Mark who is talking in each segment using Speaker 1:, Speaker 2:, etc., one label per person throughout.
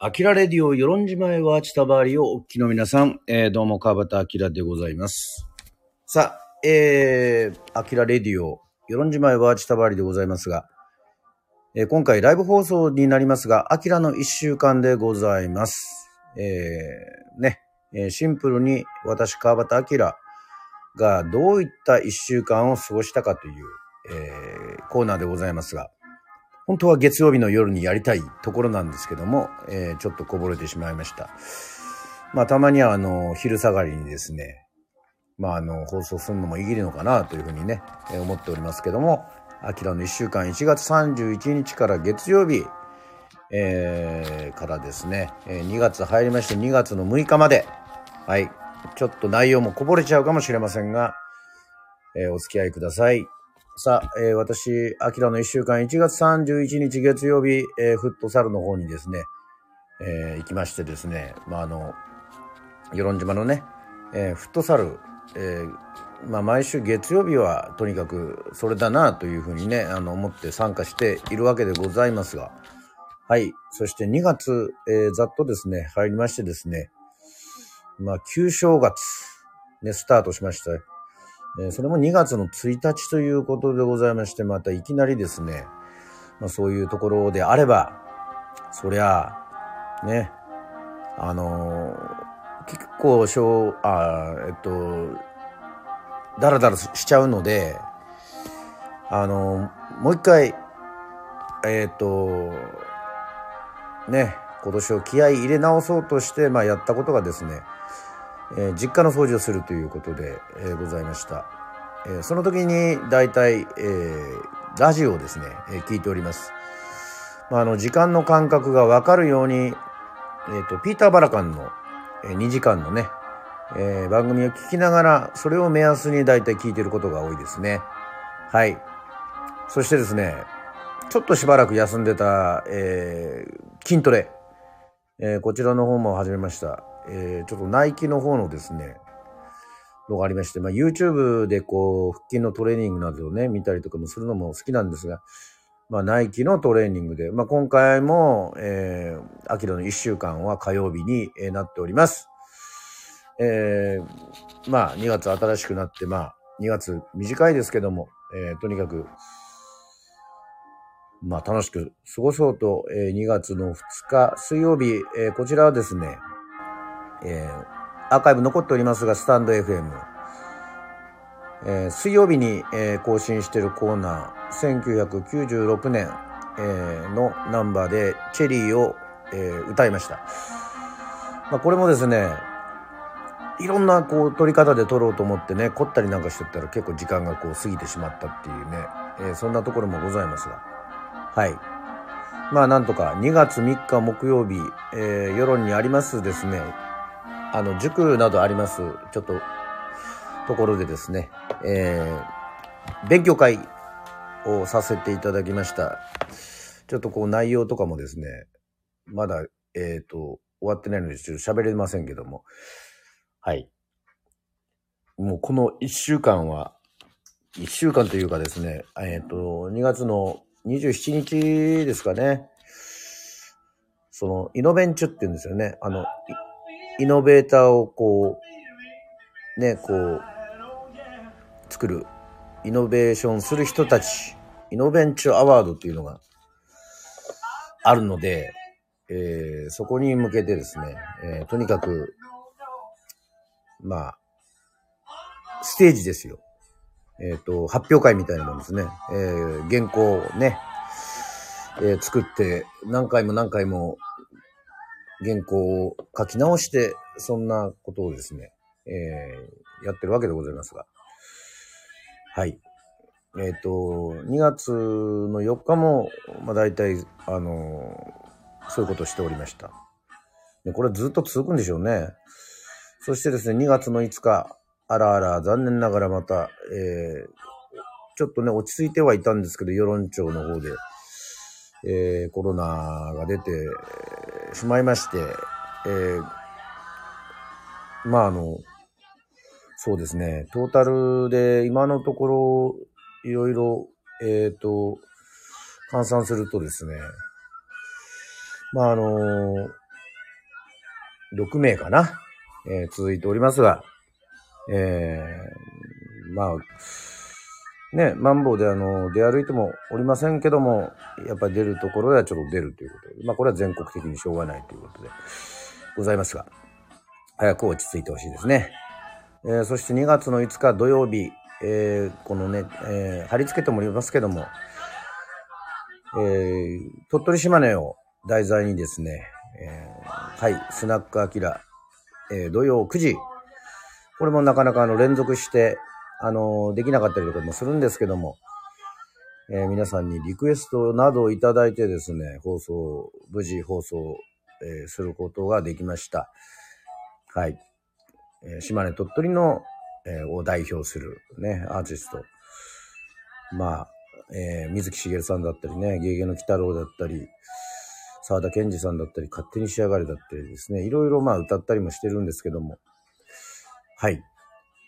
Speaker 1: アキラレディオ、与論島へはチタバーリをお聞きの皆さん、えー、どうも川端明でございます。さあ、えー、アキラレディオ、与論島へはチタバーリでございますが、えー今回ライブ放送になりますが、アキラの一週間でございます。えー、ね、えーシンプルに私、川端明がどういった一週間を過ごしたかという、えーコーナーでございますが、本当は月曜日の夜にやりたいところなんですけども、えーちょっとこぼれてしまいました。まあ、たまには、あの、昼下がりにですね、まあ、あの、放送するのもいいりのかなというふうにね、えー思っておりますけども、アキラの一週間、1月31日から月曜日、えーからですね、え2月入りまして2月の6日まで、はい、ちょっと内容もこぼれちゃうかもしれませんが、えーお付き合いください。さあ、えー私、アキラの一週間、1月31日月曜日、えーフットサルの方にですね、えー行きましてですね、まあ、あの、与論島のね、えーフットサル、えーまあ、毎週月曜日はとにかくそれだなというふうにね、あの、思って参加しているわけでございますが、はい。そして2月、えーざっとですね、入りましてですね、まあ、旧正月、ね、スタートしました。えそれも2月の1日ということでございまして、またいきなりですね、まあ、そういうところであれば、そりゃ、ね、あのー結構しょう、あえっと、だらだらしちゃうので、あのーもう一回、えっと、ね、今年を気合い入れ直そうとして、まあ、やったことがですね、えー実家の掃除をするということで、えーございました。えーその時に大体、えーラジオをですね、えー聞いております。まあ、あの、時間の感覚がわかるように、えっ、と、ピーター・バラカンの、え2時間のね、えー番組を聞きながら、それを目安に大体聞いてることが多いですね。はい。そしてですね、ちょっとしばらく休んでた、えー筋トレ、えーこちらの方も始めました。えーちょっとナイキの方のですね、のがありまして、まあ、YouTube でこう、腹筋のトレーニングなどをね、見たりとかもするのも好きなんですが、まあ、ナイキのトレーニングで、まあ、今回も、えー、秋の1週間は火曜日に、えなっております。えー、まあ、2月新しくなって、まあ、2月短いですけども、えーとにかく、まあ、楽しく過ごそうと、えー2月の2日水曜日、えーこちらはですね、えーアーカイブ残っておりますが、スタンド FM。えー水曜日に、えー更新しているコーナー、1996年、えーのナンバーでチェリーを、えー歌いました。まあ、これもですね、いろんなこう撮り方で撮ろうと思ってね、凝ったりなんかしてったら結構時間がこう過ぎてしまったっていうね、えーそんなところもございますが。はい。まあなんとか2月3日木曜日、えー世論にありますですね、あの、塾などあります、ちょっと、ところでですね、えー勉強会をさせていただきました。ちょっとこう内容とかもですね、まだ、えっ、と、終わってないのでちょっと喋れませんけども、はい。もうこの一週間は、一週間というかですね、えっ、と、2月の27日ですかね、その、イノベンチュって言うんですよね。あの、イノベーターをこう、ね、こう、作る、イノベーションする人たち、イノベンチュアワードっていうのがあるので、えーそこに向けてですね、えーとにかく、まあ、ステージですよ。えっ、と、発表会みたいなもんですね。えー原稿をね、えー作って、何回も何回も原稿を書き直して、そんなことをですね、えーやってるわけでございますが。はい。えっ、と、2月の4日も、まあ大体、あのーそういうことをしておりました。でこれずっと続くんでしょうね。そしてですね、2月の5日、あらあら、残念ながらまた、えーちょっとね、落ち着いてはいたんですけど、世論調の方で、えーコロナが出てしまいまして、えーまああの、そうですね、トータルで今のところ、いろいろ、えっ、と、換算するとですね、まああの、6名かな、えー続いておりますが、えーまあ、ね、マンボウであの、出歩いてもおりませんけども、やっぱり出るところではちょっと出るということで、まあこれは全国的にしょうがないということで。ございますが、早く落ち着いてほしいですね。えーそして2月の5日土曜日、えーこのね、えー貼り付けてもおりますけども、えー鳥取島根を題材にですね、えーはい、スナックアキラ、えー土曜9時、これもなかなかあの連続して、あのできなかったりとかもするんですけども、えー皆さんにリクエストなどをいただいてですね、放送、無事放送、えーすることができました。はい。えー島根鳥取の、えを代表するね、アーティスト。まあ、え水木しげるさんだったりね、ゲゲの鬼太郎だったり、沢田研二さんだったり、勝手に仕上がれだったりですね、いろいろまあ歌ったりもしてるんですけども、はい。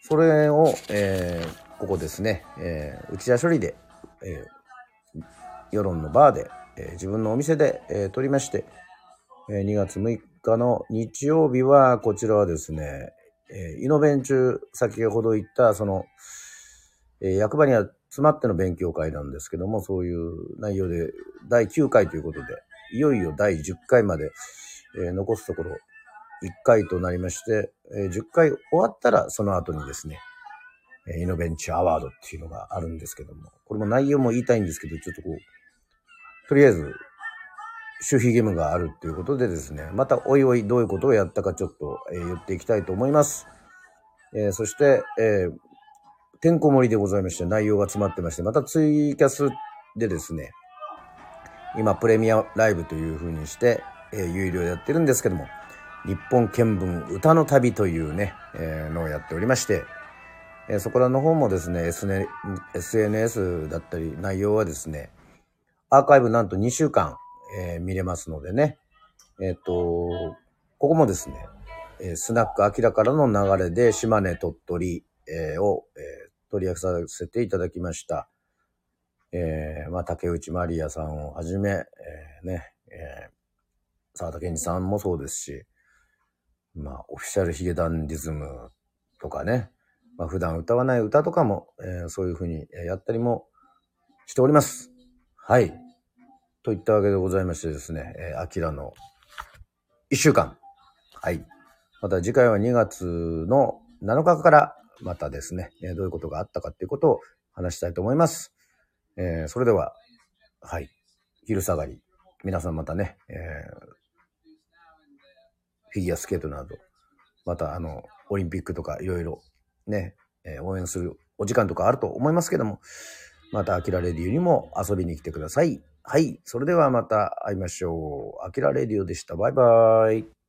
Speaker 1: それを、えーここですね、えー内田処理で、えー世論のバーで、えー自分のお店で、えー撮りまして、えー2月6日の日曜日は、こちらはですね、えーイノベン中、先ほど言った、その、えー役場には詰まっての勉強会なんですけども、そういう内容で、第9回ということで、いよいよ第10回まで、えー残すところ1回となりまして、え10回終わったら、その後にですね、イノベンチアワードっていうのがあるんですけども、これも内容も言いたいんですけど、ちょっとこう、とりあえず、守秘義務があるっていうことでですね、またおいおいどういうことをやったかちょっと、え言っていきたいと思います。えそして、えてんこ盛りでございまして、内容が詰まってまして、またツイキャスでですね、今プレミアライブという風にして、え有料やってるんですけども、日本見聞歌の旅というね、えーのをやっておりまして、えーそこらの方もですね、SNS だったり内容はですね、アーカイブなんと2週間、えー見れますのでね、えっ、と、ここもですね、えスナックアキラからの流れで島根、鳥取、えを、え取り上げさせていただきました。えまあ、竹内まりやさんをはじめ、えね、え沢田健二さんもそうですし、まあ、オフィシャルヒゲダンディズムとかね、まあ、普段歌わない歌とかも、えーそういうふうにやったりもしております。はい。といったわけでございましてですね、えー、アキラの一週間。はい。また次回は2月の7日からまたですね、どういうことがあったかっていうことを話したいと思います。えーそれでは、はい。昼下がり。皆さんまたね、えーフィギュアスケートなど、またあの、オリンピックとかいろいろね、えー応援するお時間とかあると思いますけども、またアキラレディオにも遊びに来てください。はい。それではまた会いましょう。アキラレディオでした。バイバーイ。